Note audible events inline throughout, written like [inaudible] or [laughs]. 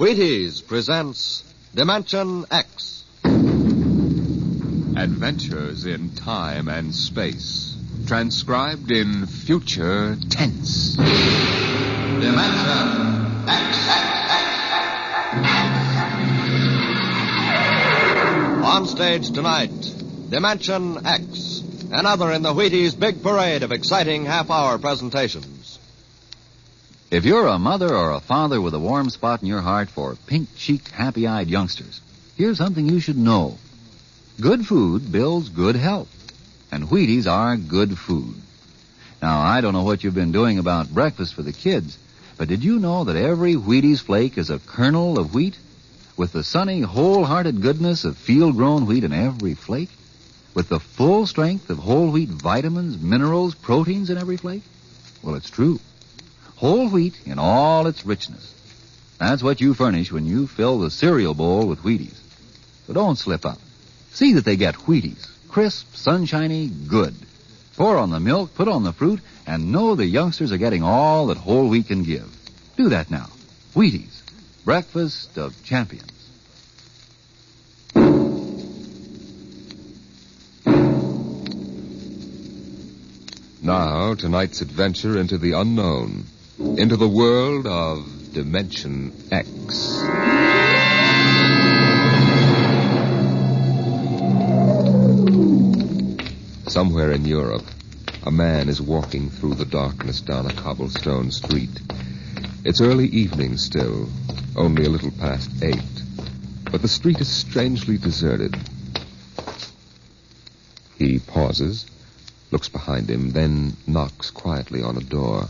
Wheaties presents Dimension X. Adventures in time and space. Transcribed in future tense. Dimension X. On stage tonight, Dimension X. Another in the Wheaties big parade of exciting half hour presentations. If you're a mother or a father with a warm spot in your heart for pink cheeked, happy eyed youngsters, here's something you should know. Good food builds good health, and Wheaties are good food. Now, I don't know what you've been doing about breakfast for the kids, but did you know that every Wheaties flake is a kernel of wheat? With the sunny, wholehearted goodness of field grown wheat in every flake? With the full strength of whole wheat vitamins, minerals, proteins in every flake? Well, it's true. Whole wheat in all its richness. That's what you furnish when you fill the cereal bowl with Wheaties. So don't slip up. See that they get Wheaties. Crisp, sunshiny, good. Pour on the milk, put on the fruit, and know the youngsters are getting all that whole wheat can give. Do that now. Wheaties. Breakfast of champions. Now, tonight's adventure into the unknown, into the world of Dimension X. Somewhere in Europe, a man is walking through the darkness down a cobblestone street. It's early evening still, only a little past eight. But the street is strangely deserted. He pauses, looks behind him, then knocks quietly on a door.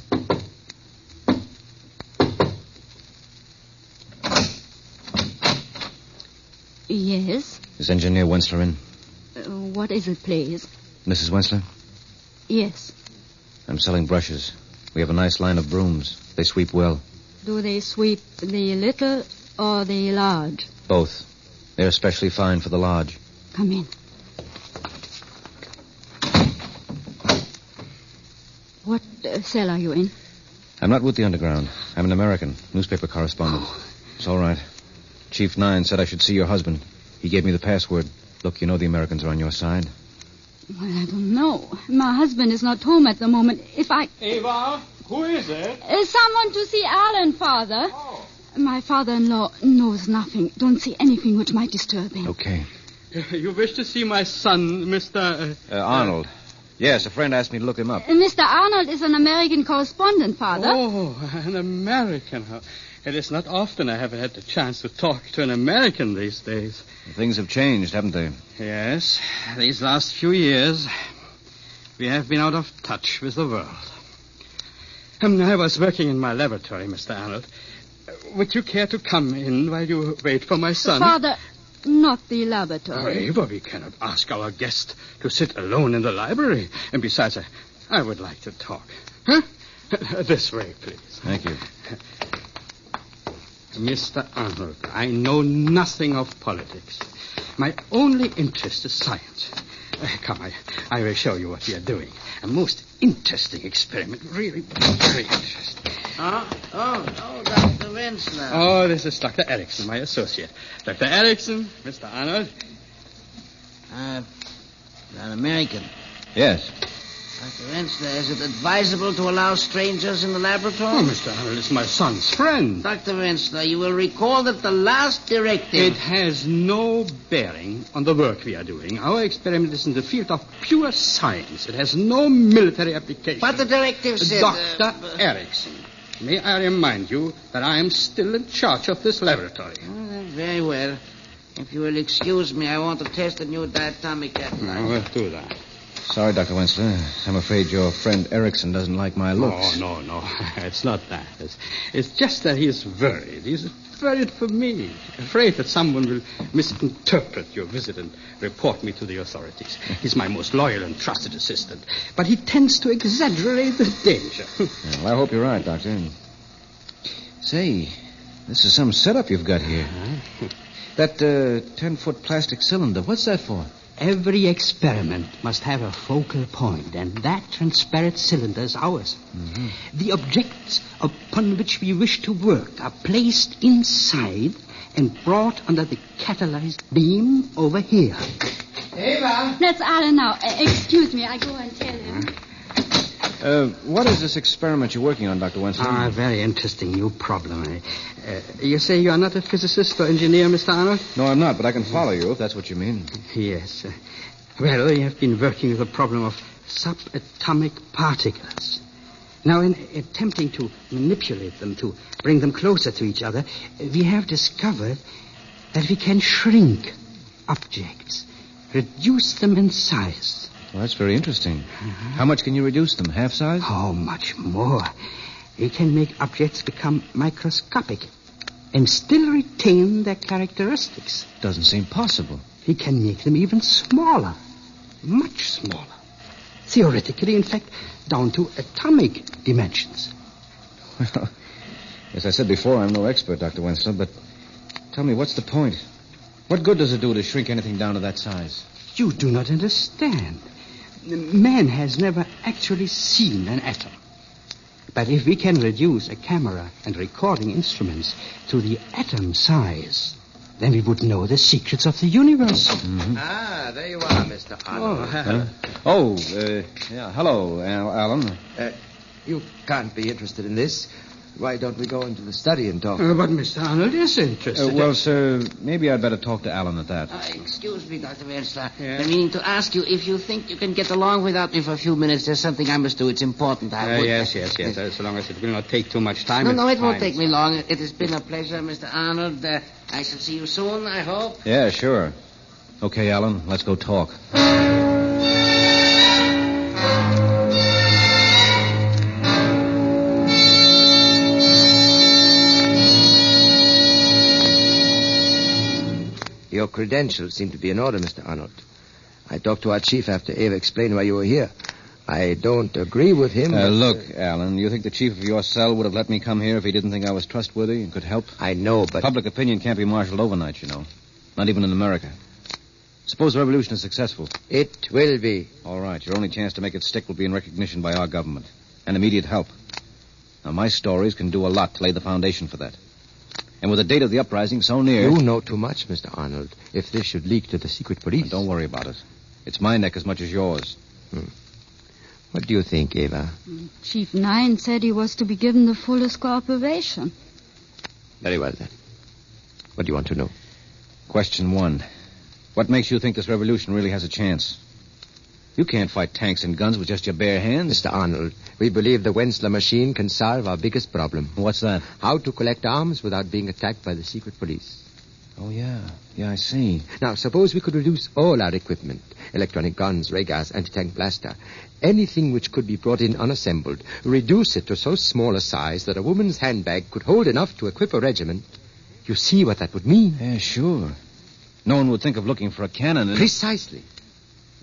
Yes? Is Engineer Wensler in? Uh, what is it, please? Mrs. Wensler? Yes. I'm selling brushes. We have a nice line of brooms. They sweep well. Do they sweep the little or the large? Both. They're especially fine for the large. Come in. What uh, cell are you in? I'm not with the underground. I'm an American, newspaper correspondent. It's all right. Chief Nine said I should see your husband. He gave me the password. Look, you know the Americans are on your side. Well, I don't know. My husband is not home at the moment. If I. Eva, who is it? Uh, someone to see Alan, Father. Oh. My father in law knows nothing. Don't see anything which might disturb him. Okay. [laughs] You wish to see my son, Mr. Uh, Uh, Arnold. Yes, a friend asked me to look him up. Uh, Mr. Arnold is an American correspondent, Father. Oh, an American. huh? It is not often I have had the chance to talk to an American these days. Things have changed, haven't they? Yes, these last few years, we have been out of touch with the world. Um, I was working in my laboratory, Mr. Arnold. Uh, Would you care to come in while you wait for my son? Father, not the Oh, laboratory. Eva, we cannot ask our guest to sit alone in the library. And besides, I, I would like to talk. Huh? [laughs] This way, please. Thank you. Mr. Arnold, I know nothing of politics. My only interest is science. Uh, come, I, I will show you what we are doing. A most interesting experiment. Really very interesting. Oh, oh, oh, Wensler. Oh, this is Dr. Erickson, my associate. Dr. Erickson, Mr. Arnold. Uh, an American. Yes. Dr. Wensler, is it advisable to allow strangers in the laboratory? Oh, Mr. Arnold it's my son's friend. Dr. Wensler, you will recall that the last directive... It has no bearing on the work we are doing. Our experiment is in the field of pure science. It has no military application. But the directive said... Dr. uh, Erickson, may I remind you that I am still in charge of this laboratory. uh, very well. If you will excuse me, I want to test a new diatomic I analyzer. will do that. Sorry, Dr. Wensler. I'm afraid your friend Erickson doesn't like my looks. Oh, no, no. [laughs] It's not that. It's, it's just that he is worried. He's worried for me. Afraid that someone will misinterpret your visit and report me to the authorities. He's my most loyal and trusted assistant. But he tends to exaggerate the danger. [laughs] Well, I hope you're right, Doctor. Say, this is some setup you've got here. That uh, ten-foot plastic cylinder, what's that for? Every experiment must have a focal point, and that transparent cylinder is ours. The objects upon which we wish to work are placed inside and brought under the catalyzed beam over here. Eva! That's Alan now. Uh, excuse me, I go and tell him. Uh, what is this experiment you're working on, Dr. Wensler? Ah, very interesting new problem. eh? Uh, you say you are not a physicist or engineer, Mr. Arnold? no, I'm not, but I can follow you if that's what you mean. Yes. Uh, well, we have been working with the problem of subatomic particles. Now, in attempting to manipulate them, to bring them closer to each other, we have discovered that we can shrink objects, reduce them in size. Well, that's very interesting. Mm-hmm. How much can you reduce them? Half size? How much more? We can make objects become microscopic and still retain their characteristics. Doesn't seem possible. We can make them even smaller, much smaller. Theoretically, in fact, down to atomic dimensions. Well, [laughs] as I said before, I'm no expert, Dr. Wensler, but tell me, what's the point? What good does it do to shrink anything down to that size? You do not understand. Man has never actually seen an atom. But if we can reduce a camera and recording instruments to the atom size, then we would know the secrets of the universe. Ah, there you are, Mr. Arnold. [laughs] Huh? Oh, uh, yeah, hello, Alan. Uh, you can't be interested in this. Why don't we go into the study and talk? Uh, but Mr. Arnold is Uh, interested. well, sir, maybe I'd better talk to Alan at that. Uh, excuse me, Dr. Wensler. Yeah? I mean to ask you if you think you can get along without me for a few minutes. There's something I must do. It's important. I Uh, would- yes, yes, yes. Uh, so long as it will not take too much time. No, no, it won't fine. take me long. It has been a pleasure, Mr. Arnold. Uh, I shall see you soon, I hope. Yeah, sure. Okay, Alan, let's go talk. [laughs] credentials seem to be in order, Mr. Arnold. I talked to our chief after Ava explained why you were here. I don't agree with him. Uh, but, look, Alan, you think the chief of your cell would have let me come here if he didn't think I was trustworthy and could help? I know, but Public opinion can't be marshaled overnight, you know. Not even in America. Suppose the revolution is successful. it will be. All right, your only chance to make it stick will be in recognition by our government and immediate help. Now, my stories can do a lot to lay the foundation for that. And with the date of the uprising so near. You know too much, Mr. Arnold. If this should leak to the secret police. Don't worry about it. It's my neck as much as yours. Hmm. What do you think, Eva? Chief Nine said he was to be given the fullest cooperation. Very well, then. What do you want to know? Question one. What makes you think this revolution really has a chance? You can't fight tanks and guns with just your bare hands. Mr. Arnold, we believe the Wensler machine can solve our biggest problem. What's that? How to collect arms without being attacked by the secret police. Oh, yeah. Yeah, I see. Now, suppose we could reduce all our equipment electronic guns, ray gas, anti tank blaster anything which could be brought in unassembled, reduce it to so small a size that a woman's handbag could hold enough to equip a regiment. You see what that would mean? Yeah, sure. No one would think of looking for a cannon. And... Precisely.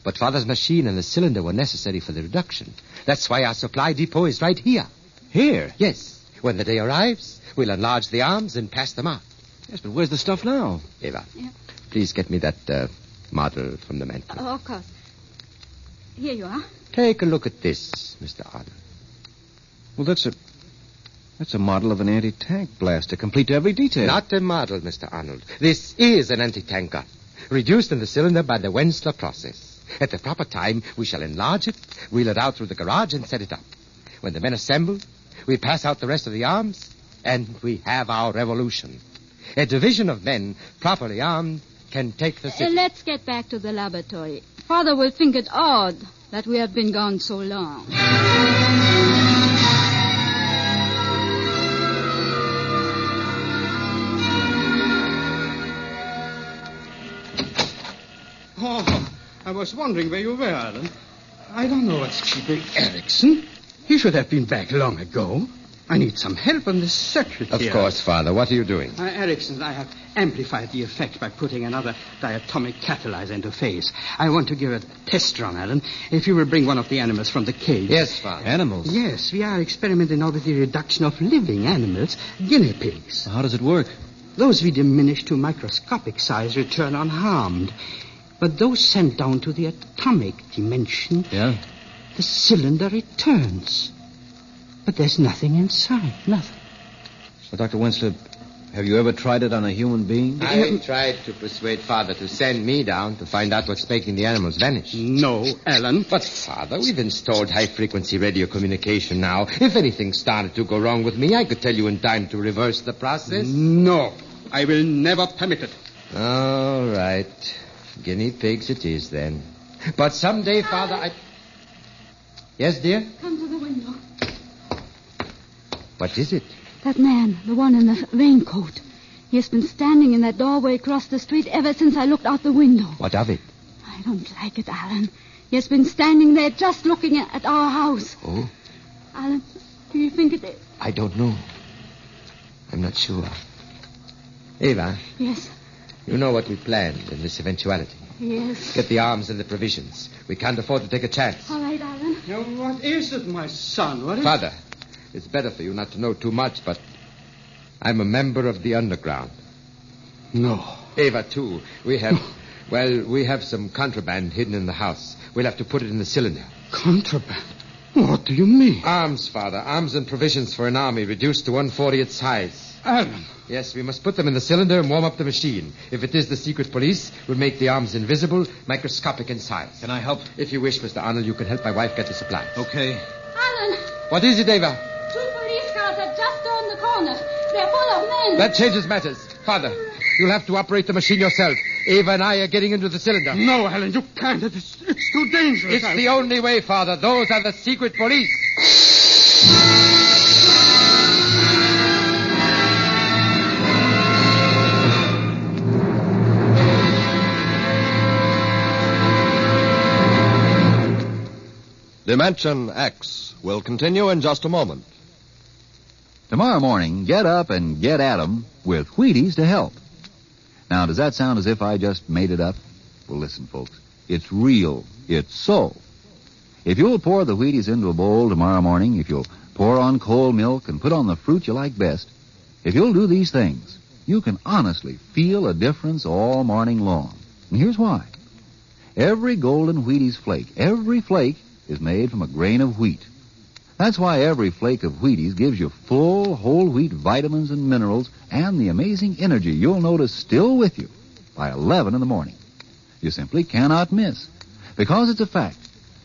But Father's machine and the cylinder were necessary for the reduction. That's why our supply depot is right here. Here? Yes. When the day arrives, we'll enlarge the arms and pass them out. Yes, but where's the stuff now? Eva, Yeah. please get me that uh, model from the mantel. Oh, of course. Here you are. Take a look at this, Mr. Arnold. Well, that's a. That's a model of an anti tank blaster, complete to every detail. Not a model, Mr. Arnold. This is an anti-tank gun, reduced in the cylinder by the Wensler process. At the proper time, we shall enlarge it, wheel it out through the garage, and set it up. When the men assemble, we pass out the rest of the arms, and we have our revolution. A division of men, properly armed, can take the Uh, city. let's get back to the laboratory. Father will think it odd that we have been gone so long. Oh, I was wondering where you were, Alan. I don't know what's keeping Erickson. He should have been back long ago. I need some help on this circuit Of here. course, Father. What are you doing? Uh, Erickson, and I have amplified the effect by putting another diatomic catalyzer into phase. I want to give a test run, Alan. If you will bring one of the animals from the cage. Yes, Father. Animals? Yes, we are experimenting now with the reduction of living animals, guinea pigs. How does it work? Those we diminish to microscopic size return unharmed. But those sent down to the atomic dimension, Yeah? the cylinder returns. But there's nothing inside. Nothing. So, Dr. Wensler, have you ever tried it on a human being? I tried to persuade Father to send me down to find out what's making the animals vanish. No, Alan. But, Father, we've installed high frequency radio communication now. If anything started to go wrong with me, I could tell you in time to reverse the process. No. I will never permit it. All right. Guinea pigs it is then. But someday, Father, I. Yes, dear? Come to the window. What is it? That man, the one in the raincoat. He has been standing in that doorway across the street ever since I looked out the window. What of it? I don't like it, Alan. He has been standing there just looking at our house. Oh, Alan, do you think it is? I don't know. I'm not sure. Eva, Yes, you know what we planned in this eventuality. yes. Get the arms and the provisions. We can't afford to take a chance. All right, Alan. Now, what is it, my son? What is Father, it's better for you not to know too much, but I'm a member of the underground. No. Ava, too. We have, well, we have some contraband hidden in the house. We'll have to put it in the cylinder. Contraband. What do you mean? Arms, Father. Arms and provisions for an army reduced to one fortieth size. Alan. Yes, we must put them in the cylinder and warm up the machine. If it is the secret police, we'll make the arms invisible, microscopic in size. Can I help? If you wish, Mr. Arnold, you can help my wife get the supplies. Okay. Alan, What is it, Eva? two police cars have just turned the corner. They're full of men. That changes matters. Father, you'll have to operate the machine yourself. Eva and I are getting into the cylinder. No, Alan, you can't. It's, it's too dangerous. It's Alan. the only way, Father. Those are the secret police. Dimension X will continue in just a moment. Tomorrow morning, get up and get at 'em with Wheaties to help. Now, does that sound as if I just made it up? Well, listen, folks. It's real. It's so. If you'll pour the Wheaties into a bowl tomorrow morning, if you'll pour on cold milk and put on the fruit you like best, if you'll do these things, you can honestly feel a difference all morning long. And here's why. Every golden Wheaties flake, every flake is made from a grain of wheat. That's why every flake of Wheaties gives you full whole wheat vitamins and minerals and the amazing energy you'll notice still with you by 11 in the morning. You simply cannot miss. Because it's a fact.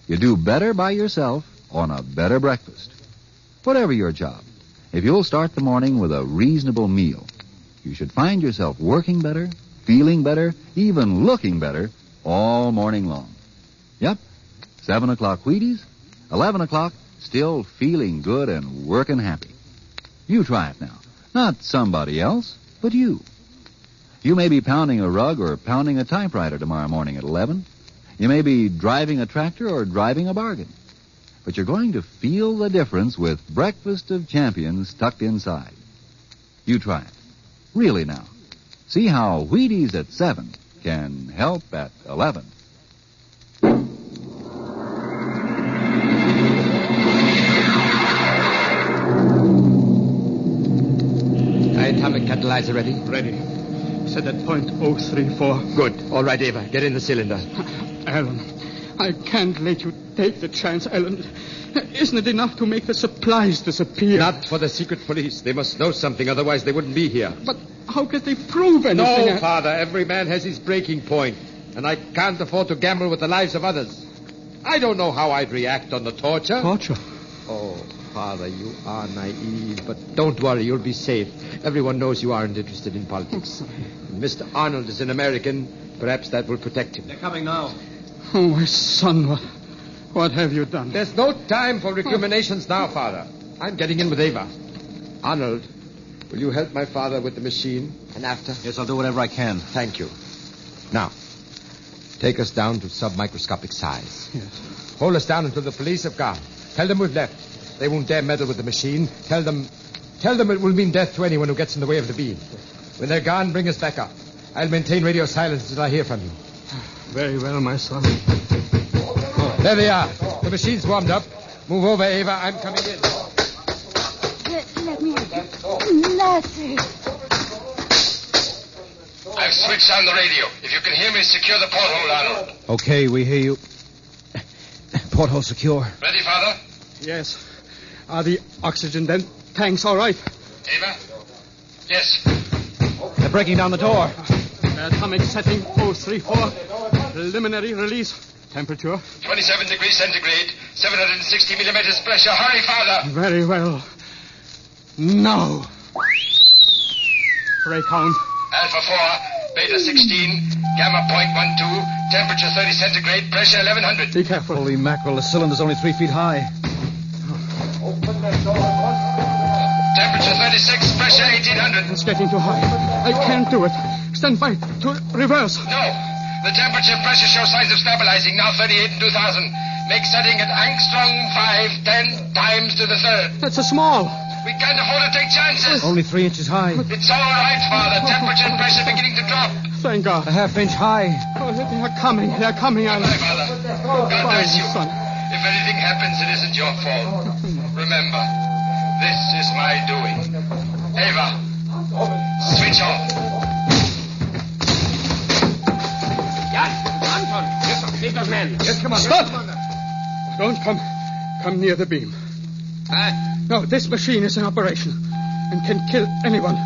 You do better by yourself on a better breakfast. Whatever your job, if you'll start the morning with a reasonable meal, you should find yourself working better, feeling better, even looking better all morning long. Yep. 7 o'clock Wheaties, 11 o'clock still feeling good and working happy. You try it now. Not somebody else, but you. You may be pounding a rug or pounding a typewriter tomorrow morning at 11. You may be driving a tractor or driving a bargain. But you're going to feel the difference with Breakfast of Champions tucked inside. You try it. Really now. See how Wheaties at 7 can help at 11. Catalyzer ready? Ready. Set at point 034. Good. All right, Ava. Get in the cylinder. [laughs] Alan, I can't let you take the chance, Alan. Isn't it enough to make the supplies disappear? Not for the secret police. They must know something, otherwise they wouldn't be here. But how could they prove anything? No, Father. Every man has his breaking point, and I can't afford to gamble with the lives of others. I don't know how I'd react on the torture. Torture. Oh, Father, you are naive, but don't worry, you'll be safe. Everyone knows you aren't interested in politics. Mr. Arnold is an American. Perhaps that will protect him. They're coming now. Oh, my son, what, what have you done? There's no time for recriminations now, Father. I'm getting in with Ava. Arnold, will you help my father with the machine? And after? Yes, I'll do whatever I can. Thank you. Now, take us down to submicroscopic size. Yes. Hold us down until the police have gone. Tell them we've left. They won't dare meddle with the machine. Tell them, tell them it will mean death to anyone who gets in the way of the beam. When they're gone, bring us back up. I'll maintain radio silence until I hear from you. Very well, my son. There they are. The machine's warmed up. Move over, Ava. I'm coming in. Let, let me. I've switched on the radio. If you can hear me, secure the porthole, Arnold. Okay, we hear you. Porthole secure. Ready, Father? Yes. Are the oxygen then tanks all right? Ava? Yes. They're breaking down the door. Atomic setting 034. Preliminary release. Temperature. 27 degrees centigrade, 760 millimeters pressure. Hurry, Father. Very well. No. Ray count. Alpha 4, Beta 16, Gamma point 12, temperature 30 centigrade, pressure 1100. Be careful. Holy mackerel, the cylinder's only three feet high. Temperature 36, pressure 1800. It's getting too high. I can't do it. Stand by to reverse. No. The temperature and pressure show signs of stabilizing. Now 38 and 2000. Make setting at angstrom 5, 10 times to the third. That's a small. We can't afford to take chances. Only three inches high. It's all right, Father. Temperature and pressure beginning to drop. Thank God. A half inch high. Oh, they are coming. They are coming. Alan. Bye, Father. God Bye, bless you. son. If anything happens, it isn't your fault. Remember, this is my doing. Ava, switch off. Jan, Anton, leave those men. Yes, come on. Stop! Don't come. Come near the beam. No, this machine is in operation and can kill anyone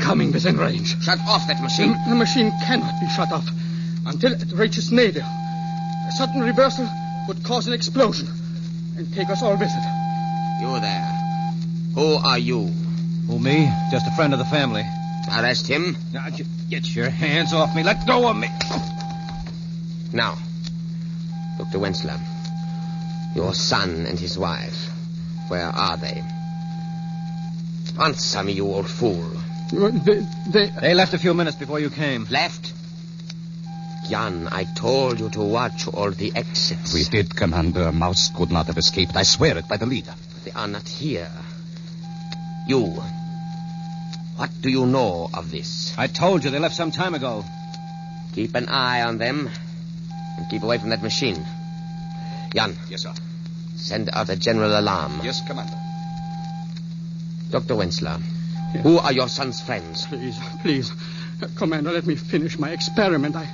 coming within range. Shut off that machine. The, the machine cannot be shut off until it reaches Nadir. A sudden reversal would cause an explosion and take us all with it. You there. Who are you? Who, me? Just a friend of the family. Arrest him. Now, get- get your hands off me. Let go of me. Now, Dr. Wensler, your son and his wife, where are they? Answer me, you old fool. They, they, They left a few minutes before you came. Left? Jan, I told you to watch all the exits. We did, Commander. Mouse could not have escaped. I swear it by the leader. They are not here. You. What do you know of this? I told you they left some time ago. Keep an eye on them and keep away from that machine. Jan, Yes, sir. send out a general alarm. Yes, Commander. Dr. Wensler, who are your son's friends? Please, please. Commander, let me finish my experiment. I,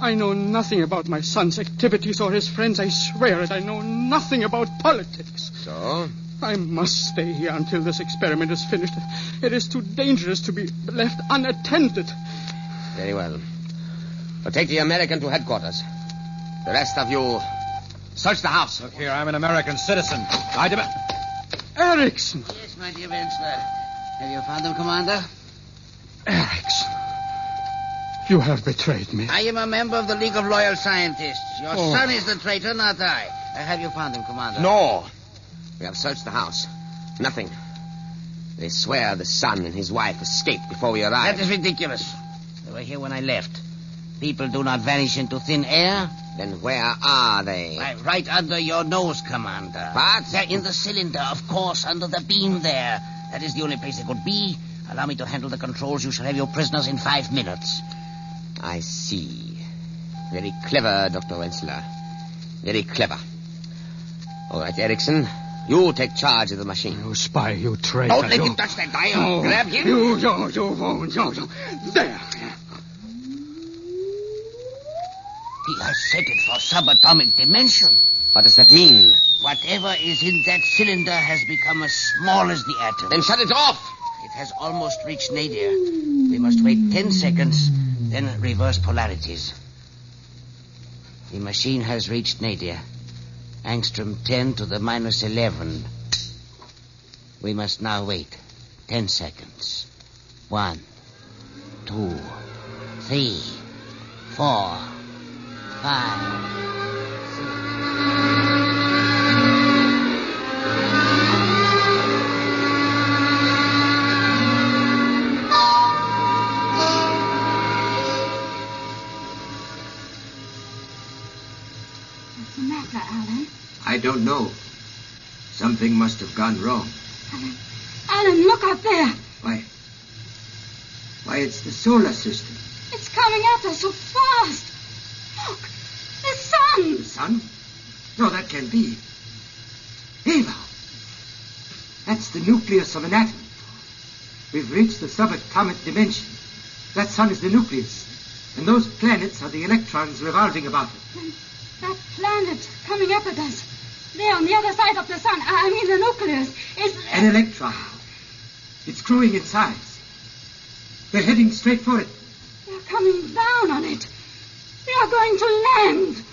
I know nothing about my son's activities or his friends. I swear it. I know nothing about politics. So? I must stay here until this experiment is finished. It is too dangerous to be left unattended. Very well. But take the American to headquarters. The rest of you, search the house. Look here, I'm an American citizen. I demand. Erickson! Yes, my dear Wensler. Have you found them, Commander? Erickson! You have betrayed me. I am a member of the League of Loyal Scientists. Your Oh. son is the traitor, not I. Uh, have you found him, Commander? No. We have searched the house. Nothing. They swear the son and his wife escaped before we arrived. That is ridiculous. They were here when I left. People do not vanish into thin air. Then where are they? Right, right under your nose, Commander. What? They're in the cylinder, of course, under the beam there. That is the only place they could be. Allow me to handle the controls. You shall have your prisoners in five minutes. I see. Very clever, Dr. Wensler. Very clever. All right, Erickson. You take charge of the machine. You spy, you traitor. Don't let you... him touch that dial. Oh, Grab him. You, you, you won't. You, you. There. He has set it for subatomic dimension. What does that mean? Whatever is in that cylinder has become as small as the atom. Then shut it off. It has almost reached nadir. We must wait ten seconds, then reverse polarities. The machine has reached nadir. Angstrom 10 to the minus 11. We must now wait. Ten seconds. One, two, three, four, five. I don't know. Something must have gone wrong. Alan, Alan, look up there. Why? Why, it's the solar system. It's coming at us so fast. Look, the sun. The sun? No, that can't be. Eva! That's the nucleus of an atom. We've reached the subatomic dimension. That sun is the nucleus. And those planets are the electrons revolving about it. That planet coming up at us. There on the other side of the sun. I mean the nucleus. Is An electron. It's growing in size. They're heading straight for it. They're coming down on it. They are going to land.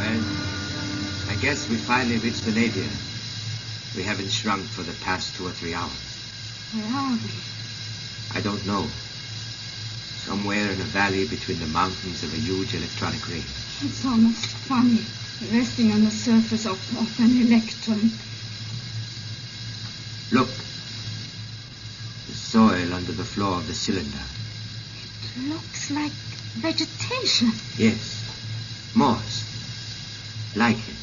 Well, I guess we finally reached the nadir. We haven't shrunk for the past two or three hours. Where are we? I don't know. Somewhere in a valley between the mountains of a huge electronic ring. It's almost funny. Resting on the surface of, of an electron. Look. The soil under the floor of the cylinder. It looks like vegetation. Yes. Moss. Lichen.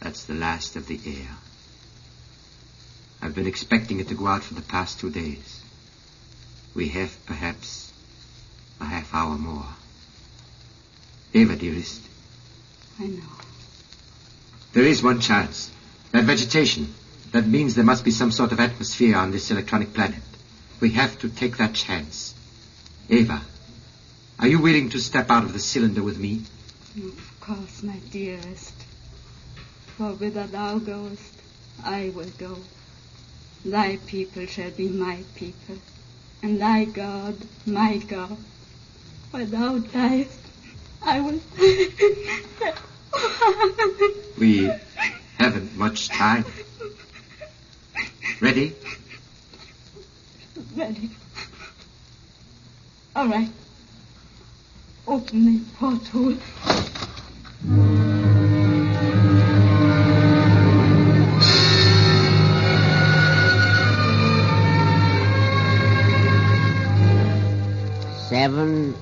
That's the last of the air. I've been expecting it to go out for the past two days. We have perhaps a half hour more. Eva, dearest, I know. there is one chance. That vegetation. That means there must be some sort of atmosphere on this electronic planet. We have to take that chance. Eva, are you willing to step out of the cylinder with me? Of course, my dearest. For whither thou goest, I will go. Thy people shall be my people, and thy God my God. Where thou diest, I will. [laughs] We haven't much time. Ready? Ready. All right. Open the porthole. Seven,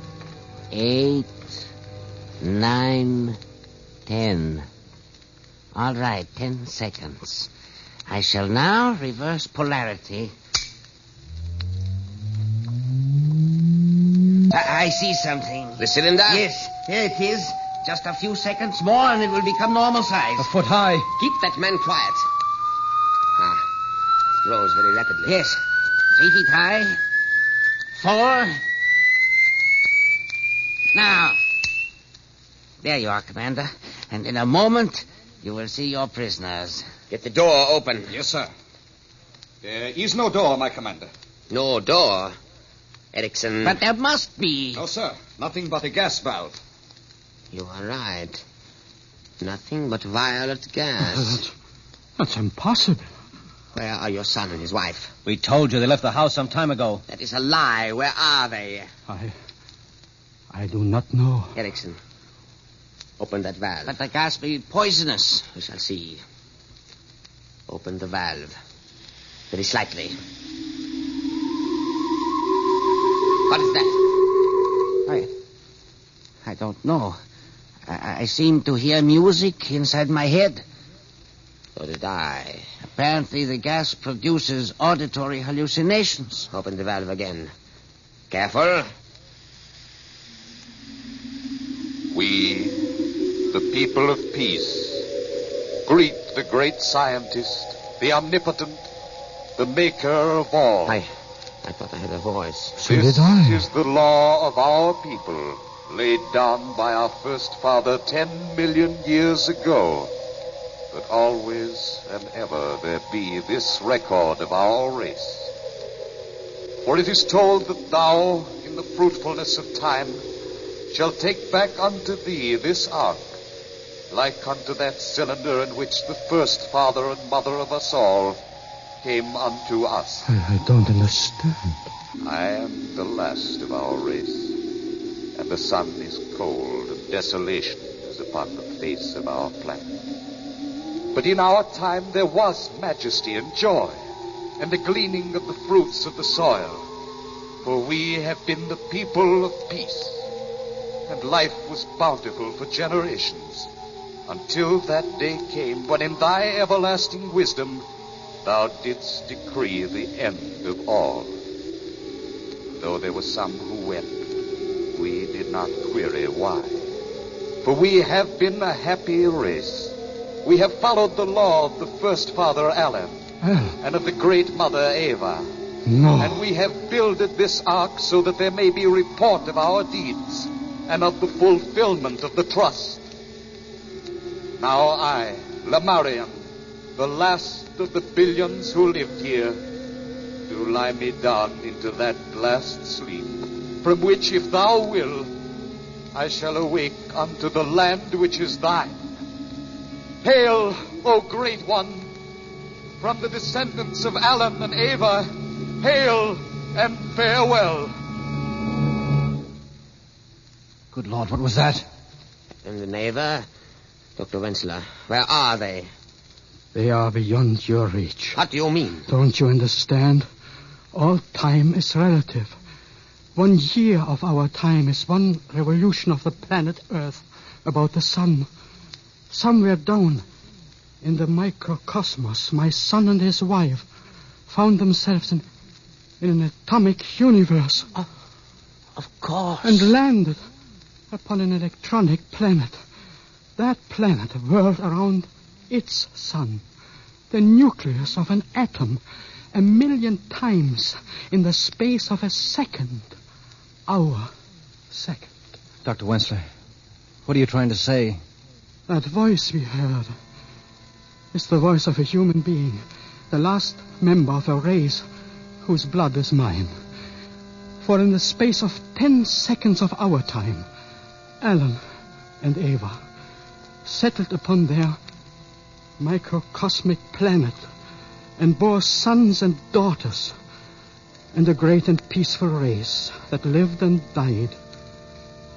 eight, nine, ten. All right, ten seconds. I shall now reverse polarity. I, I see something. The cylinder? Yes, here it is. Just a few seconds more and it will become normal size. A foot high. Keep that man quiet. Ah, it grows very rapidly. Yes, three feet high. Four. Now. There you are, Commander. And in a moment, you will see your prisoners. Get the door open. Yes, sir. There is no door, my commander. No door. Erickson. But there must be. No, sir. Nothing but a gas valve. You are right. Nothing but violet gas. [laughs] That's impossible. Where are your son and his wife? We told you they left the house some time ago. That is a lie. Where are they? I. I do not know. Erickson. Open that valve. But the gas may be poisonous. We shall see. Open the valve. Very slightly. What is that? I. I don't know. I, I seem to hear music inside my head. So did I. Apparently, the gas produces auditory hallucinations. Open the valve again. Careful. We, the people of peace, greet the great scientist, the omnipotent, the maker of all. I, I thought I heard a voice. So this is the law of our people, laid down by our first father ten million years ago. That always and ever there be this record of our race. For it is told that thou, in the fruitfulness of time, shalt take back unto thee this ark, like unto that cylinder in which the first father and mother of us all came unto us. I, I don't understand. I am the last of our race, and the sun is cold and desolation is upon the face of our planet. But in our time there was majesty and joy, and the gleaning of the fruits of the soil, for we have been the people of peace, and life was bountiful for generations, until that day came when in thy everlasting wisdom thou didst decree the end of all. Though there were some who wept, we did not query why. For we have been a happy race. We have followed the law of the first father Alan ah. and of the great mother Eva. No. And we have builded this ark so that there may be report of our deeds and of the fulfillment of the trust. Now I, Lamarian, the last of the billions who lived here, do lie me down into that last sleep, from which, if thou will, I shall awake unto the land which is thine. Hail, O great one, from the descendants of Alan and Ava, hail and farewell. Good Lord, what was that? And the Neva, Dr. Wensler, where are they? They are beyond your reach. What do you mean? Don't you understand? All time is relative. One year of our time is one revolution of the planet Earth about the sun. Somewhere down in the microcosmos, my son and his wife found themselves in, in an atomic universe. of course. And landed upon an electronic planet. That planet whirled around its sun, the nucleus of an atom, a million times in the space of a second. Our second. Dr. Wensler, what are you trying to say? That voice we heard is the voice of a human being, the last member of a race whose blood is mine. For in the space of ten seconds of our time, Alan and Ava settled upon their microcosmic planet and bore sons and daughters and a great and peaceful race that lived and died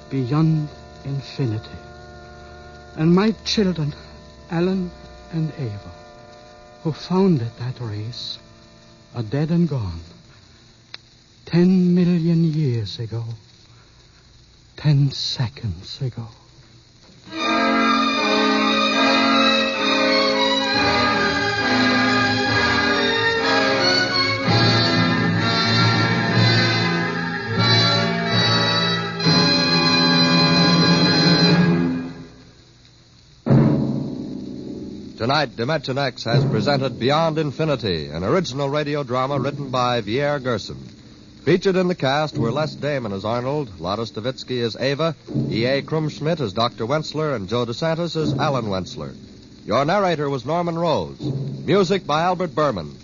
beyond infinity. And my children, Alan and Ava, who founded that race, are dead and gone. Ten million years ago. Ten seconds ago. Tonight, Dimension X has presented Beyond Infinity, an original radio drama written by Vier Gerson. Featured in the cast were Les Damon as Arnold, Lotta Stavitsky as Ava, E.A. Krumschmidt as Dr. Wensler, and Joe DeSantis as Alan Wensler. Your narrator was Norman Rose. Music by Albert Berman.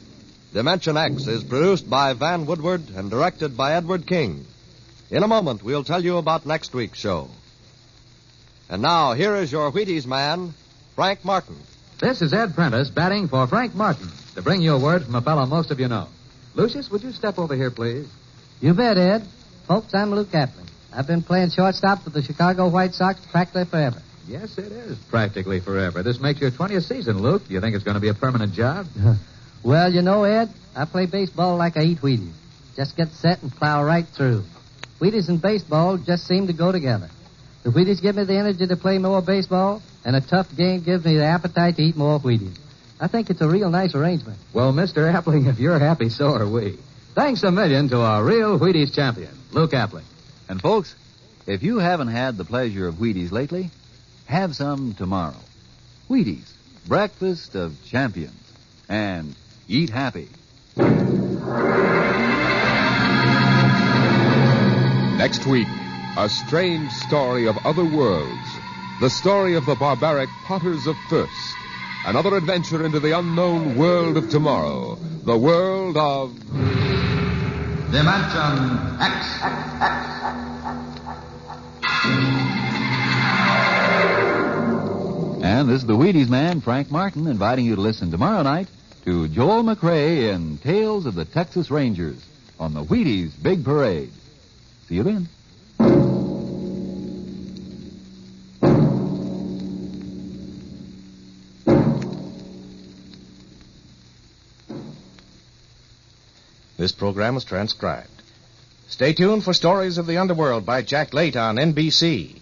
Dimension X is produced by Van Woodward and directed by Edward King. In a moment, we'll tell you about next week's show. And now, here is your Wheaties man, Frank Martin. This is Ed Prentice batting for Frank Martin to bring you a word from a fellow most of you know. Lucius, would you step over here, please? You bet, Ed. Folks, I'm Luke Appling. I've been playing shortstop for the Chicago White Sox practically forever. Yes, it is practically forever. This makes your 20th season, Luke. Do you think it's going to be a permanent job? [laughs] well, you know, Ed, I play baseball like I eat Wheaties. Just get set and plow right through. Wheaties and baseball just seem to go together. The Wheaties give me the energy to play more baseball, and a tough game gives me the appetite to eat more Wheaties. I think it's a real nice arrangement. Well, Mr. Appling, if you're happy, so are we. Thanks a million to our real Wheaties champion, Luke Appling. And folks, if you haven't had the pleasure of Wheaties lately, have some tomorrow. Wheaties, breakfast of champions. And eat happy. Next week, a strange story of other worlds. The story of the barbaric potters of Firsk. Another adventure into the unknown world of tomorrow. The world of. Dimension X. And this is the Wheaties man, Frank Martin, inviting you to listen tomorrow night to Joel McCrea in Tales of the Texas Rangers on the Wheaties Big Parade. See you then. This program was transcribed. Stay tuned for Stories of the Underworld by Jack Late on NBC.